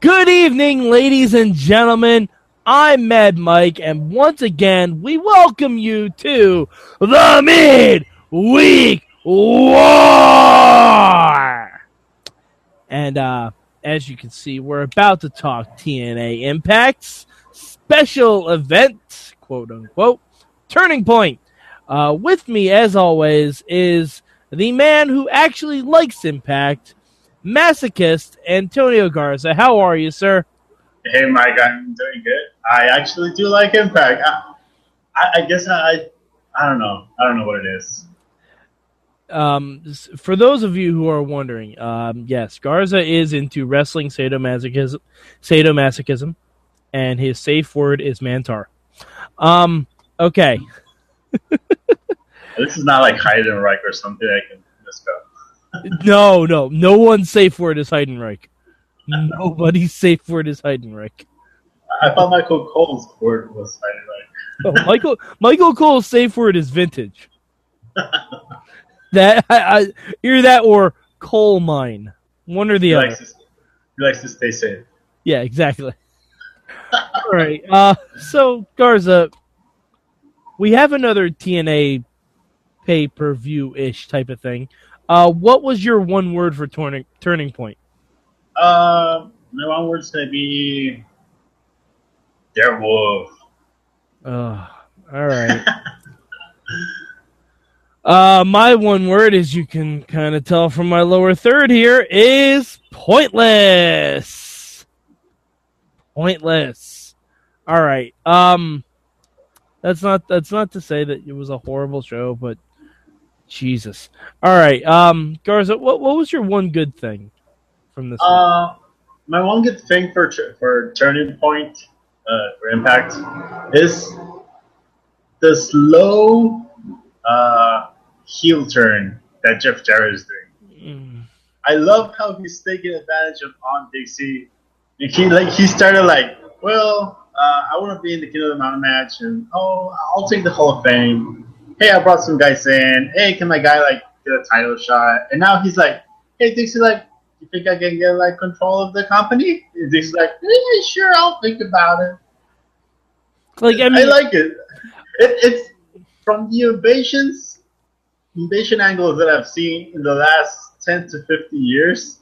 Good evening, ladies and gentlemen. I'm Mad Mike, and once again, we welcome you to the Mid-Week War! And uh, as you can see, we're about to talk TNA Impact's special event, quote unquote, Turning Point. Uh, with me, as always, is the man who actually likes Impact, masochist Antonio Garza. How are you, sir? Hey, Mike, I'm doing good. I actually do like Impact. I, I, I guess I, I don't know. I don't know what it is. Um, for those of you who are wondering, um, yes, Garza is into wrestling sadomasochism, sadomasochism, and his safe word is Mantaur. Um, okay. this is not like Heidenreich or something I can misspell. No, no, no one's safe word is Heidenreich. Nobody's safe word is Heidenreich. I thought Michael Cole's word was Heidenreich. oh, Michael Michael Cole's safe word is vintage. that I, I, either that or coal mine, one or the he other. Likes to, he likes to stay safe. Yeah, exactly. All right. Uh, so Garza, we have another TNA pay per view ish type of thing. Uh, what was your one word for turning turning point? Uh, my one word's gonna be werewolf. Uh, all right. uh, my one word, as you can kind of tell from my lower third here, is pointless. Pointless. All right. Um, that's not that's not to say that it was a horrible show, but Jesus. All right. Um, Garza, what what was your one good thing from this? Uh, my one good thing for for Turning Point uh, for Impact is the slow uh, heel turn that Jeff Jarrett is doing. Mm. I love how he's taking advantage of Aunt Dixie. He like he started like, well, uh, I want to be in the King of the Mountain match, and oh, I'll take the Hall of Fame. Hey, I brought some guys in. Hey, can my guy like get a title shot? And now he's like, hey, Dixie, like, you think I can get like control of the company? And Dixie's like, yeah, sure, I'll think about it. Like I, mean, I, like it. it. It's from the invasions, invasion angles that I've seen in the last ten to fifty years.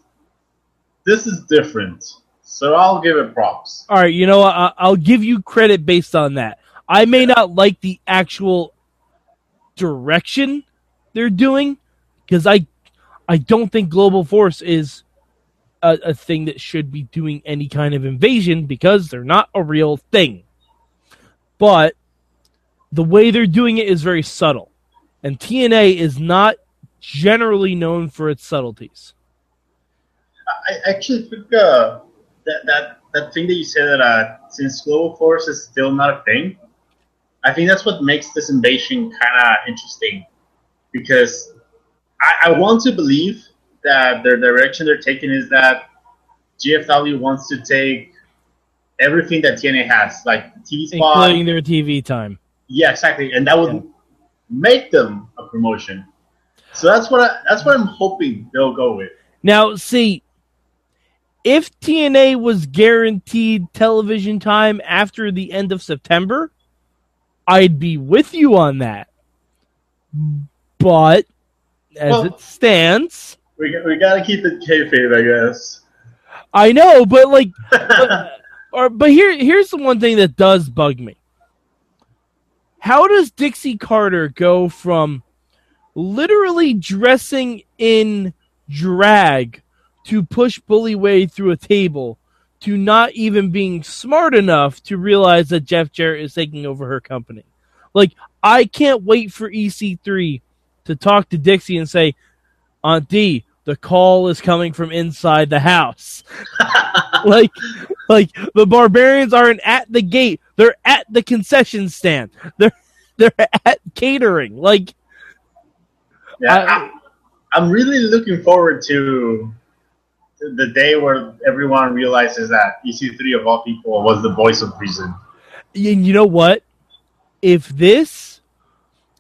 This is different, so I'll give it props. All right, you know? I- I'll give you credit based on that. I may not like the actual direction they're doing because I, I don't think Global Force is a, a thing that should be doing any kind of invasion because they're not a real thing. But the way they're doing it is very subtle, and TNA is not generally known for its subtleties. I actually think uh, that that that thing that you said that uh, since Global Force is still not a thing, I think that's what makes this invasion kind of interesting because I, I want to believe that their direction they're taking is that GFW wants to take everything that TNA has, like the TV spot, including their TV time. yeah, exactly, and that would Yeah. make them a promotion. So that's what I, that's what I'm hoping they'll go with. Now, see, if TNA was guaranteed television time after the end of September, I'd be with you on that. But as Well- it stands, We we gotta keep it kayfabe, I guess. I know, but like, but, or but here here's the one thing that does bug me. How does Dixie Carter go from literally dressing in drag to push Bully Ray through a table to not even being smart enough to realize that Jeff Jarrett is taking over her company? Like, I can't wait for EC3 to talk to Dixie and say, Aunt D, the call is coming from inside the house. like, like the barbarians aren't at the gate; they're at the concession stand. They're they're at catering. Like, Yeah, I- I'm really looking forward to the day where everyone realizes that EC3 of all people was the voice of reason. and you know what? If this,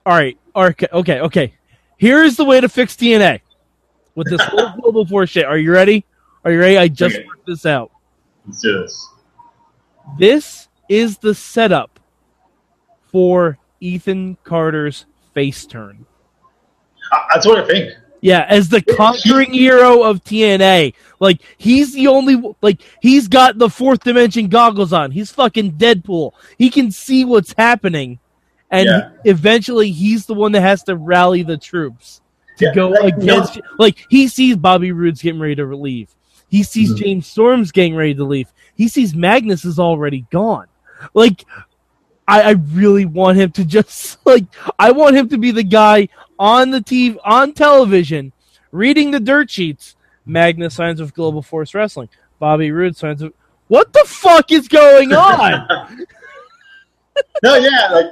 all right, okay, okay, okay. Here is the way to fix TNA with this whole global force shit. Are you ready? Are you ready? I just Okay. worked this out. Let's do this. This is the setup for Ethan Carter's face turn. That's what I think. Yeah, as the conquering hero of TNA. Like he's the only like he's got the fourth dimension goggles on. He's fucking Deadpool. He can see what's happening. And Yeah. eventually he's the one that has to rally the troops to Yeah, go like, against like he sees Bobby Roode's getting ready to leave. He sees Mhm. James Storm's getting ready to leave. He sees Magnus is already gone. Like I, I really want him to just like I want him to be the guy on the TV on television reading the dirt sheets. Magnus signs with Global Force Wrestling. Bobby Roode signs with What the fuck is going on? no, yeah, like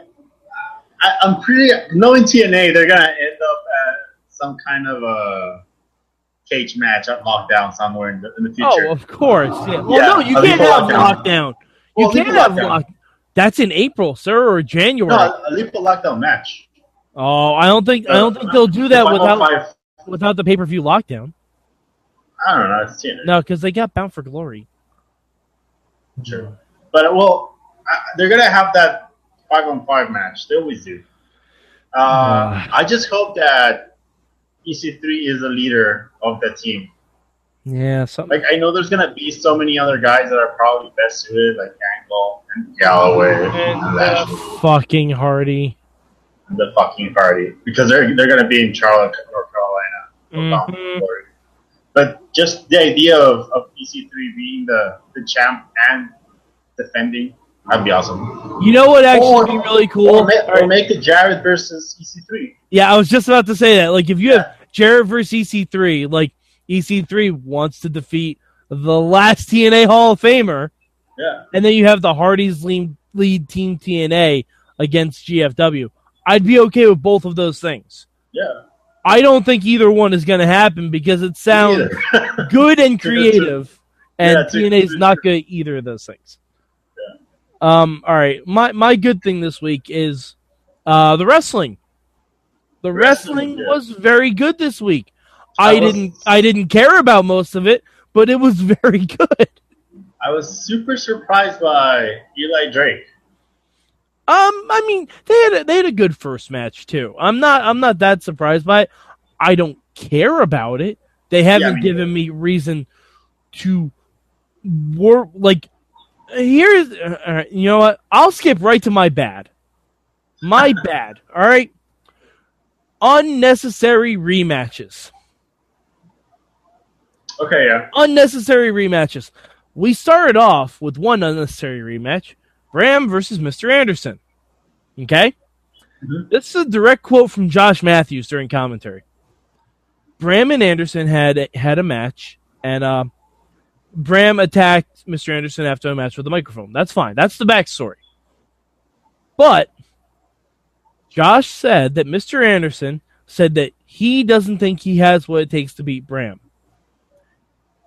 I, I'm pretty knowing TNA, they're gonna end up at some kind of a cage match at lockdown somewhere in the, in the oh, future. oh, of course. Yeah. Well, Yeah, no, you can't have lockdown. lockdown. You Well, can't have lockdown. lock. That's in April, sir, or January. no, a Lipo lockdown match. Oh, I don't think I don't think they'll do that without five- without the pay per view lockdown. I don't know. It's TNA. No, because they got Bound for Glory. Sure. But well, I, they're gonna have that five on five match. They always do. Uh, I just hope that EC3 is the leader of the team. Yeah, something. Like I know there's gonna be so many other guys that are probably best suited, like Angle and Galloway And and uh, fucking Hardy. The fucking party because they're they're gonna be in Charlotte, North Carolina. for Bound for Mhm. But just the idea of, of EC3 being the, the champ and defending, that'd be awesome. You know what actually Or- would be really cool? Or, ma- or make it Jarrett versus E EC3. Yeah, I was just about to say that. Like, if you have Jarrett versus EC3, like EC3 wants to defeat the last TNA Hall of Famer, Yeah. and then you have the Hardys lead, lead team TNA against GFW. I'd be okay with both of those things. Yeah. I don't think either one is going to happen because it sounds good and creative, and Yeah, it's TNA is not good at either of those things. Yeah. Um. All right. My my good thing this week is uh the wrestling. The Wrestling, wrestling yeah. was very good this week. I I, didn't I didn't care about most of it, but it was very good. I was super surprised by Eli Drake. Um, I mean, they had a, they had a good first match too. I'm not I'm not that surprised by it. I don't care about it. They haven't me given me reason to work. Like, here's uh, all right, you know what? I'll skip right to my bad. My bad. All right. Unnecessary rematches. Okay, yeah. Unnecessary rematches. We started off with one unnecessary rematch Bram versus Mr. Anderson. Okay? Mhm. This is a direct quote from Josh Matthews during commentary. Bram and Anderson had had a match, and uh, Bram attacked Mr. Anderson after a match with a microphone. That's fine. That's the backstory. But Josh said that Mr. Anderson said that he doesn't think he has what it takes to beat Bram.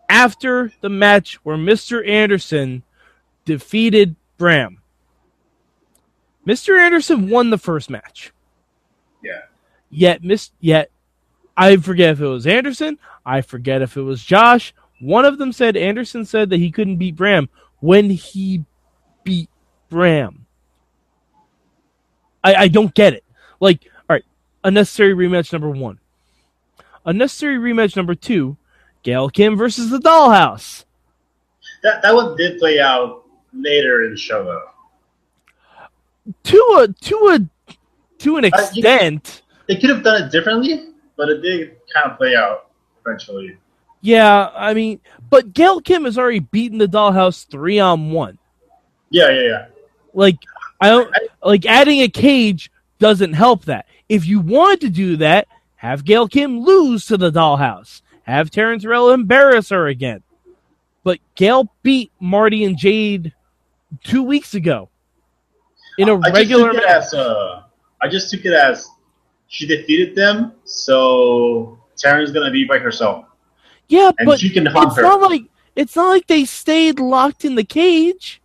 After the match where Mr. Anderson defeated Bram, Mr. Anderson won the first match. Yeah. Yet, miss, yet I forget if it was Anderson. I forget if it was Josh. One of them said Anderson said that he couldn't beat Bram when he beat Bram. I, I don't get it. Like, all right, unnecessary rematch number one. Unnecessary rematch number two. Gail Kim versus the Dollhouse. That that one did play out later in the show though. To a to a to an Uh, extent. They could have done it differently, but it did kind of play out eventually. Yeah, I mean, but Gail Kim has already beaten the Dollhouse three on one. Yeah, yeah, yeah. Like I don't like adding a cage doesn't help that. If you wanted to do that, have Gail Kim lose to the Dollhouse. Have Taryn Terrell embarrass her again. But Gail beat Marty and Jade two weeks ago in a I regular just took it match. as uh, I just took it as she defeated them, so Taryn's gonna be by herself, Yeah, and but she can hunt it's her. not like it's not like they stayed locked in the cage.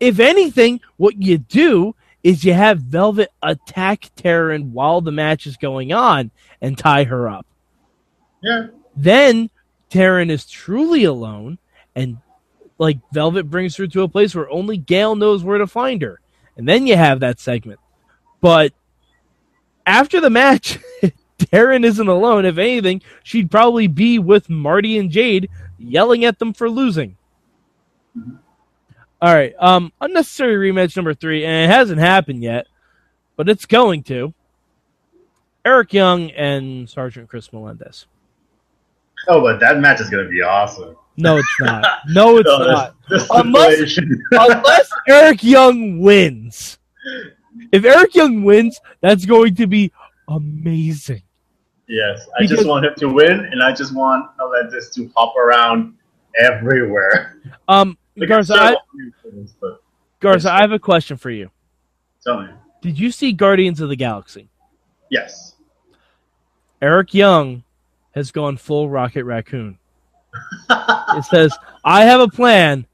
If anything, what you do is you have Velvet attack Taryn while the match is going on and tie her up. yeah, Then Taryn is truly alone, and like Velvet brings her to a place where only Gail knows where to find her, and then you have that segment. But after the match, Taryn isn't alone. If anything, she'd probably be with Marty and Jade, yelling at them for losing. All right, um, unnecessary rematch number three, and it hasn't happened yet, but it's going to. Eric Young and Sergeant Chris Melendez. Oh, but that match is gonna be awesome. No, it's not. No, it's No, not. Unless- Unless Eric Young wins. If Eric Young wins, that's going to be amazing. yes, I Because- just want him to win, and I just want Melendez to hop around everywhere. Um, Garza, I, things, Garza, I have a question for you. tell me. Did you see Guardians of the Galaxy? Yes. Eric Young has gone full Rocket Raccoon. It says, "I have a plan,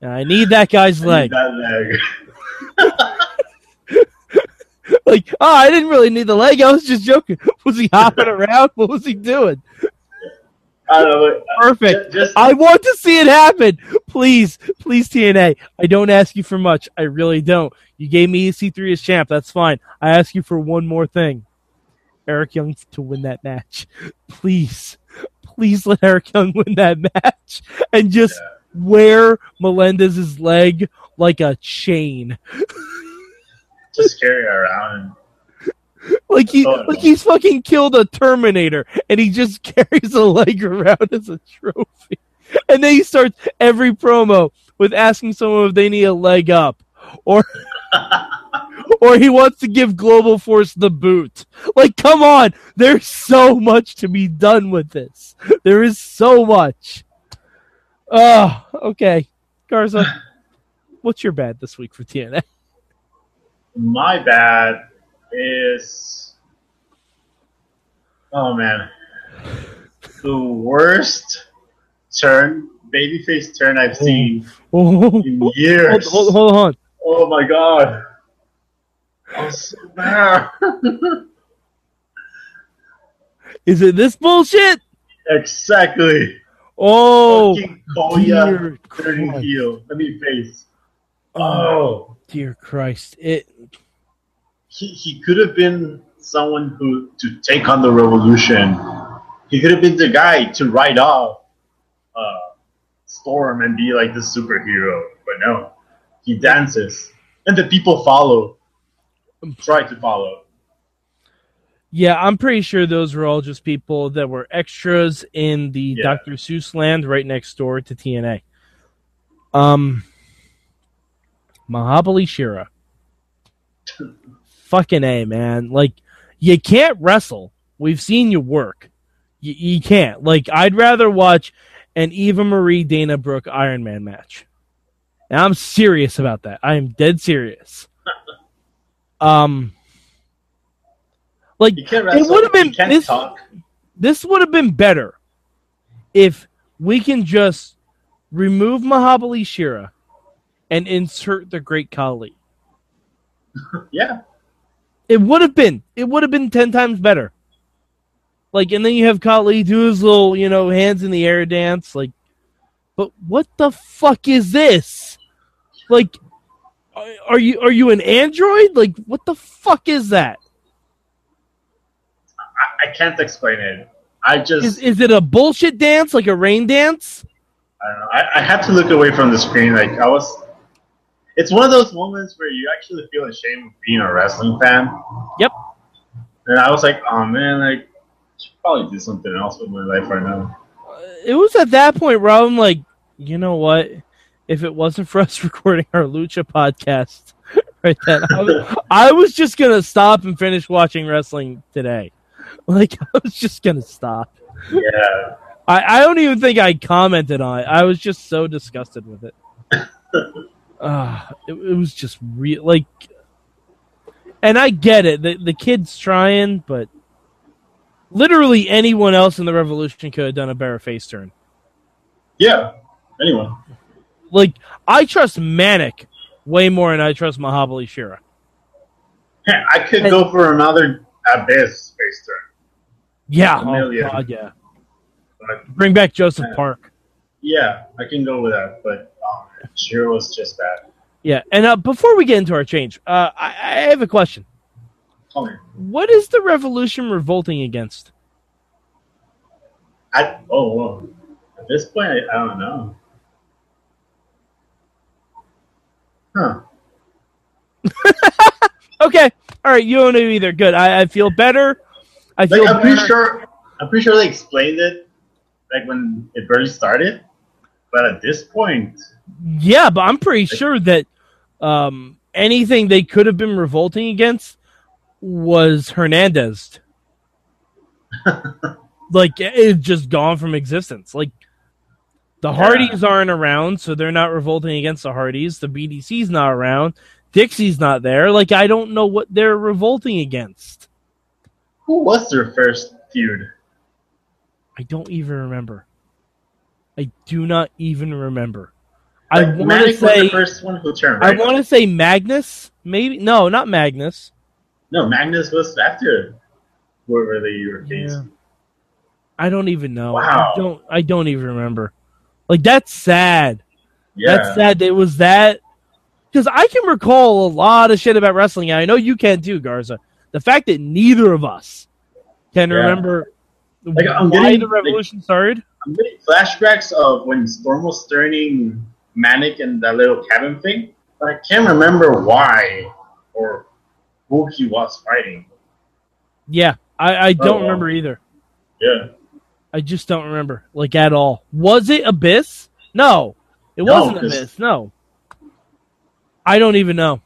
and I need that guy's leg." That leg. Like, oh, I didn't really need the leg. I was just joking. Was he hopping around? What was he doing? I don't know. Perfect. ju- Just, I want to see it happen. Please, please, TNA. I don't ask you for much. I really don't. You gave me EC3 as champ. That's fine. I ask you for one more thing. Eric Young to win that match. Please, please let Eric Young win that match and just wear Melendez's leg like a chain. just carry it around. Like he, Oh, like he's fucking killed a Terminator, and he just carries a leg around as a trophy. And then he starts every promo with asking someone if they need a leg up, or or he wants to give Global Force the boot. Like, come on, there's so much to be done with this. There is so much. Oh, okay, Garza, what's your bad this week for TNA? My bad is. Oh man, the worst turn, babyface turn I've oh. seen Oh, in hold, years. hold, hold on. Oh my god. I'm. Is it this bullshit? exactly. Oh, Fucking dear turning Christ. heel. Let me face. oh, Oh. dear Christ! It He, he could have been someone who to take on the revolution. He could have been the guy to write off uh, Storm and be like the superhero. But no. He dances. And the people follow. Try to follow. yeah, I'm pretty sure those were all just people that were extras in the Yeah. Dr. Seuss land right next door to TNA. Um, Mahabali Shira. Fucking a man, like you can't wrestle. We've seen you work. You, you can't. Like I'd rather watch an Eva Marie Dana Brooke Iron Man match. And I'm serious about that. I am dead serious. Um, like it would've been- this- talk. this would have been better if we can just remove Mahabali Shera and insert the Great Khali. Yeah. It would have been. It would have been ten times better. Like, and then you have Khali do his little, you know, hands in the air dance. Like, but what the fuck is this? Like, are- you are you an android? Like, what the fuck is that? I, I can't explain it. I just Is is it a bullshit dance, like a rain dance? I don't know. I, I had to look away from the screen. Like I was. It's one of those moments where you actually feel ashamed of being a wrestling fan. Yep. And I was like, oh man, like I should probably do something else with my life right now. Uh, it was at that point where I'm like, you know what? If it wasn't for us recording our Lucha podcast right then, I was, I was just gonna stop and finish watching wrestling today. Like I was just gonna stop. Yeah. I, I don't even think I commented on it. I was just so disgusted with it. uh, it, it was just real like and I get it. The the kid's trying, but literally anyone else in the revolution could have done a better face turn. Yeah. Anyway. Like I trust Manik way more than I trust Mahabali Shera. I could go for another Abyss space turn. Yeah, A oh million. god, yeah. But Bring back Joseph Yeah. Park. Yeah, I can go with that, but um, Shera was just bad. Yeah, and uh, before we get into our change, uh, I, I have a question. Tell me. What is the revolution revolting against? I, oh, well, at this point, I, I don't know. Huh. Okay, all right, you don't know either. Good. I, I feel better. I feel Like, I'm pretty better. sure. I'm pretty sure they explained it, like when it barely started. But at this point, Yeah, but I'm pretty sure that um, anything they could have been revolting against was Hernandez. like it's just gone from existence. Like the Yeah. Hardys aren't around, so they're not revolting against the Hardys. The BDC's not around. Dixie's not there. Like I don't know what they're revolting against. who was their first feud? I don't even remember. I do not even remember. I want to say the first one who turned. I want to say Magnus. Maybe no, not Magnus. No, Magnus was after whoever they were Yeah. I don't even know. Wow. I don't. I don't even remember. Like that's sad. Yeah. That's sad. It was that because I can recall a lot of shit about wrestling. I know you can too, Garza. The fact that neither of us can Yeah. remember Like, I'm why getting, the like- revolution started. I'm getting flashbacks of when Storm was turning Manik and that little cabin thing, but I can't remember why or who he was fighting. Yeah, I, I oh, don't Oh, remember either. Yeah. I just don't remember like at all. Was it Abyss? No, it No, wasn't 'cause- Abyss. No, I don't even know.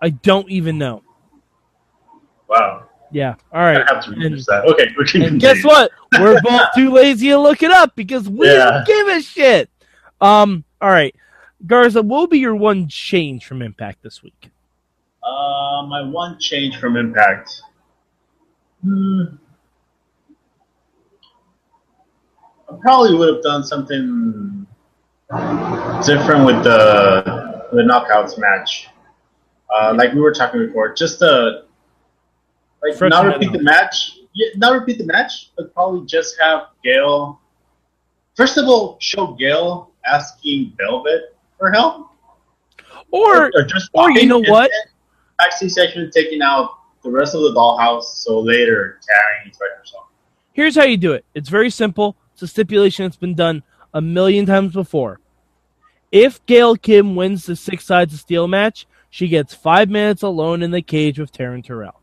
I don't even know. Wow. Yeah. All right. I have to And- that. Okay, we can And guess what? We're both too lazy to look it up because we Yeah. don't give a shit. Um. All right, Garza, what will be your one change from Impact this week? Uh, my one change from Impact. Hmm. I probably would have done something different with the the knockouts match. Uh, like we were talking before, just uh like not repeat the match. Yeah, not repeat the match, but probably just have Gail. First of all, show Gail asking Velvet for help, Or just or you know what? backstage section taking out the rest of the dollhouse, so later carrying each herself. here's how you do it. It's very simple. It's a stipulation that's been done a million times before. If Gail Kim wins the six sides of steel match, she gets five minutes alone in the cage with Taryn Terrell.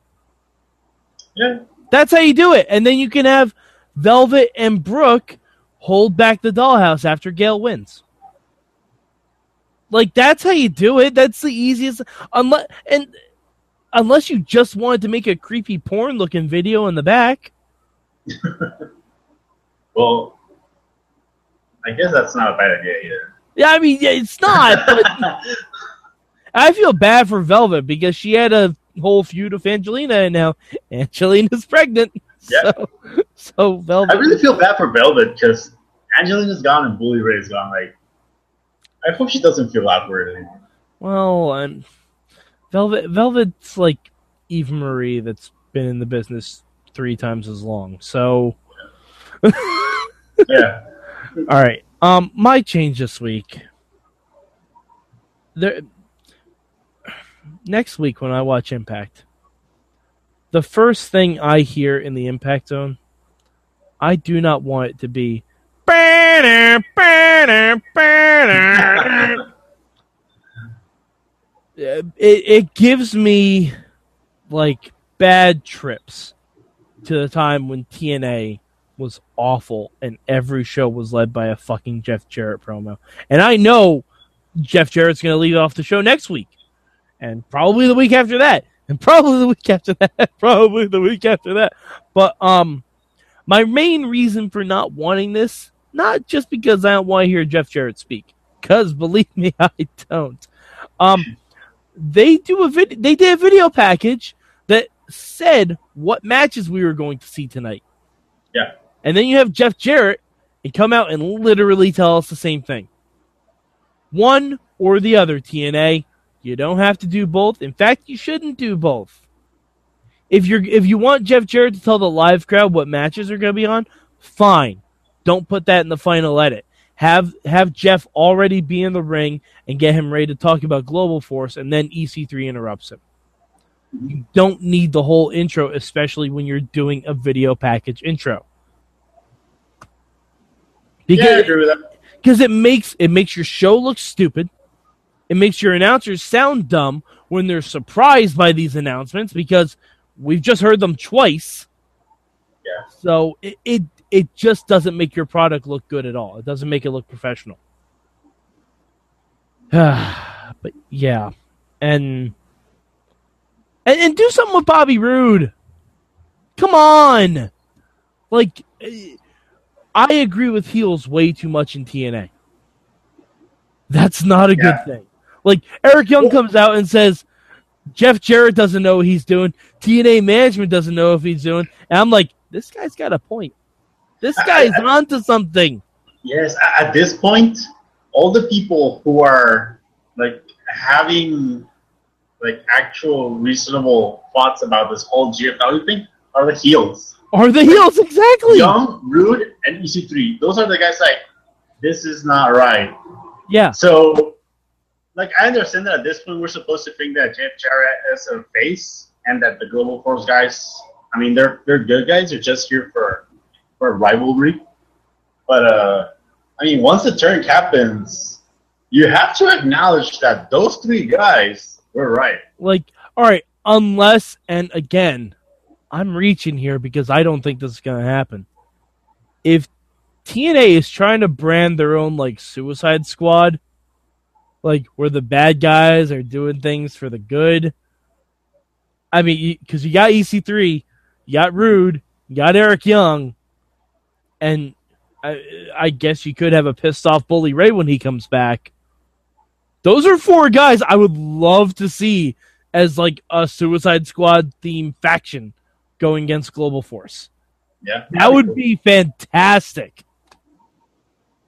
Yeah, That's how you do it. And then you can have Velvet and Brooke hold back the dollhouse after Gail wins. Like that's how you do it. That's the easiest unless and unless you just wanted to make a creepy porn looking video in the back. well, I guess that's not a bad idea either. Yeah, I mean yeah, it's not, but I feel bad for Velvet because she had a whole feud with Angelina and now Angelina's pregnant. Yeah. So so Velvet I really feel bad for Velvet because Angelina's gone and Bully Ray's gone. Like, I hope she doesn't feel awkward anymore. Well, Velvet Velvet's like Eva Marie that's been in the business three times as long. So, Yeah, all right. Um, my change this week. There, next week when I watch Impact, the first thing I hear in the Impact Zone, I do not want it to be. Banner, banner, banner. it, it gives me like bad trips to the time when TNA was awful and every show was led by a fucking Jeff Jarrett promo. And I know Jeff Jarrett's going to lead off the show next week and probably the week after that and probably the week after that, probably the week after that. But um my main reason for not wanting this, not just because I don't want to hear Jeff Jarrett speak, cuz believe me I don't. Um they do a vid- they did a video package that said what matches we were going to see tonight. Yeah. And then you have Jeff Jarrett and come out and literally tell us the same thing. One or the other, TNA. You don't have to do both. In fact, you shouldn't do both. If you're if you want Jeff Jarrett to tell the live crowd what matches are going to be on, fine. Don't put that in the final edit. Have have Jeff already be in the ring and get him ready to talk about Global Force, and then EC3 interrupts him. You don't need the whole intro, especially when you're doing a video package intro. Yeah, I Because agree with that. because it makes it makes your show look stupid. It makes your announcers sound dumb when they're surprised by these announcements because we've just heard them twice. Yeah. So it, it it just doesn't make your product look good at all. It doesn't make it look professional. but yeah, and, and and do something with Bobby Roode. Come on, like eh, I agree with heels way too much in TNA. That's not a Yeah. good thing. Like Eric Young comes out and says Jeff Jarrett doesn't know what he's doing. TNA management doesn't know if he's doing. And I'm like, this guy's got a point. This guy's onto something. Yes, at this point, all the people who are like having like actual reasonable thoughts about this whole GFW thing are the heels. Are the heels exactly? Young, Roode, and EC3. Those are the guys like, this is not right. Yeah. So, like, I understand that at this point we're supposed to think that Jeff Jarrett is a face and that the Global Force guys, I mean, they're they're good guys. They're just here for for rivalry. But uh, I mean, once the turn happens, you have to acknowledge that those three guys were right. Like, all right, unless and again, I'm reaching here because I don't think this is gonna happen. If TNA is trying to brand their own like Suicide Squad, like where the bad guys are doing things for the good. I mean, because you got EC3, you got Roode, you got Eric Young, and I, I guess you could have a pissed off Bully Ray when he comes back. Those are four guys I would love to see as like a Suicide Squad theme faction going against Global Force. Yeah, That would be fantastic.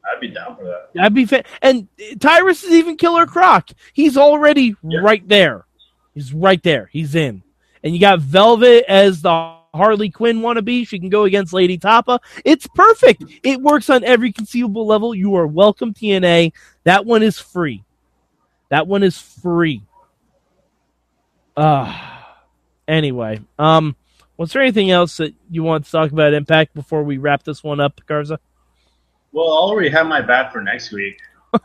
I'd be down for that. I'd be fa- and Tyrus is even Killer Croc. He's already Yeah. right there. He's right there. He's in. And you got Velvet as the Harley Quinn wannabe. She can go against Lei'D Tapa. It's perfect. It works on every conceivable level. You are welcome, TNA. That one is free. That one is free. Uh anyway, um was there anything else that you want to talk about Impact before we wrap this one up, Garza? Well, I already have my bat for next week.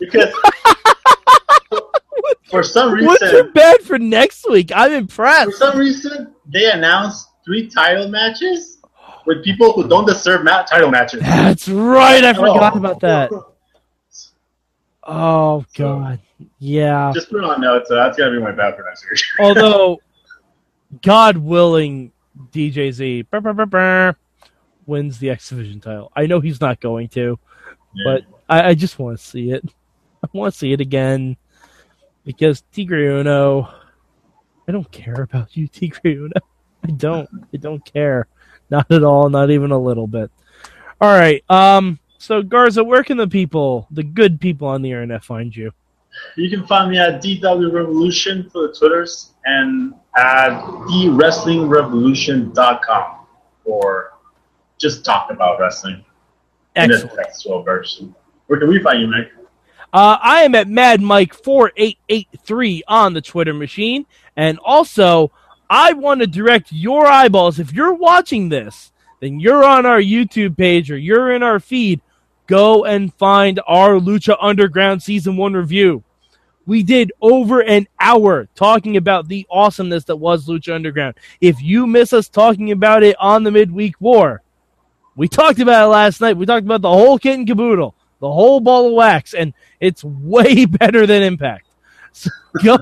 because for some reason, What's your bet for next week? I'm impressed. for some reason, they announced three title matches with people who don't deserve ma- title matches. That's right. I forgot Oh. about that. Oh god. Yeah. Just put it on notes. So that's gonna be my bat for next week. Although, God willing, DJZ brr, brr, brr, wins the X Division title. I know he's not going to, but I, I just want to see it. I want to see it again because Tigre Uno. I don't care about you, Tigre Uno. I don't. I don't care. Not at all. Not even a little bit. All right. Um. So Garza, where can the people, the good people on the internet, find you? You can find me at DW Revolution for the Twitters and at TheWrestlingRevolution.com for just talk about wrestling in Excellent. a textual version. Where can we find you, Mike? Uh, I am at Mad Mike four eight eight three on the Twitter machine, and also I want to direct your eyeballs. If you're watching this, then you're on our YouTube page or you're in our feed. Go and find our Lucha Underground season one review. We did over an hour talking about the awesomeness that was Lucha Underground. If you miss us talking about it on the midweek war, we talked about it last night. We talked about the whole kit and caboodle, the whole ball of wax, and it's way better than Impact. So go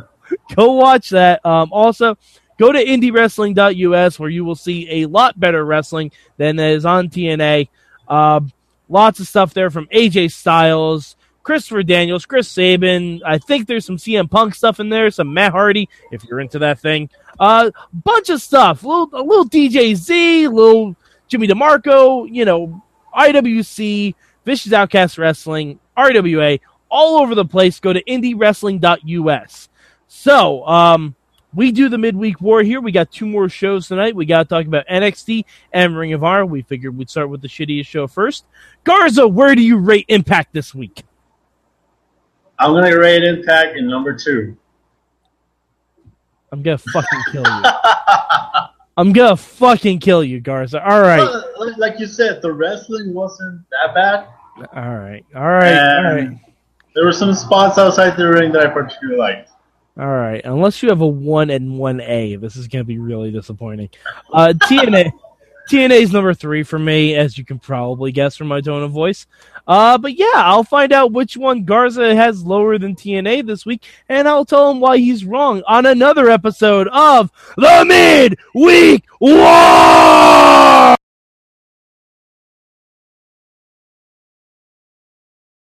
go watch that. Um, also, go to indiewrestling.us where you will see a lot better wrestling than is on TNA. Um, lots of stuff there from AJ Styles, Christopher Daniels, Chris Sabin. I think there's some CM Punk stuff in there, some Matt Hardy if you're into that thing. A uh, bunch of stuff, a little, a little DJ Z, little Jimmy DeMarco, you know, IWC, Vicious Outcast Wrestling, RWA, all over the place. Go to indiewrestling.us. So, um, we do the midweek war here. We got two more shows tonight. We got to talk about NXT and Ring of Honor. We figured we'd start with the shittiest show first. Garza, where do you rate Impact this week? I'm gonna rate Impact in number two. I'm gonna fucking kill you. I'm gonna fucking kill you, Garza. All right. Like you said, the wrestling wasn't that bad. All right. All right. And all right. There were some spots outside the ring that I particularly liked. All right. Unless you have a one and one A, this is gonna be really disappointing. Uh, TNA. TNA's number three for me, as you can probably guess from my tone of voice. Uh, but yeah, I'll find out which one Garza has lower than TNA this week, and I'll tell him why he's wrong on another episode of the Midweek War.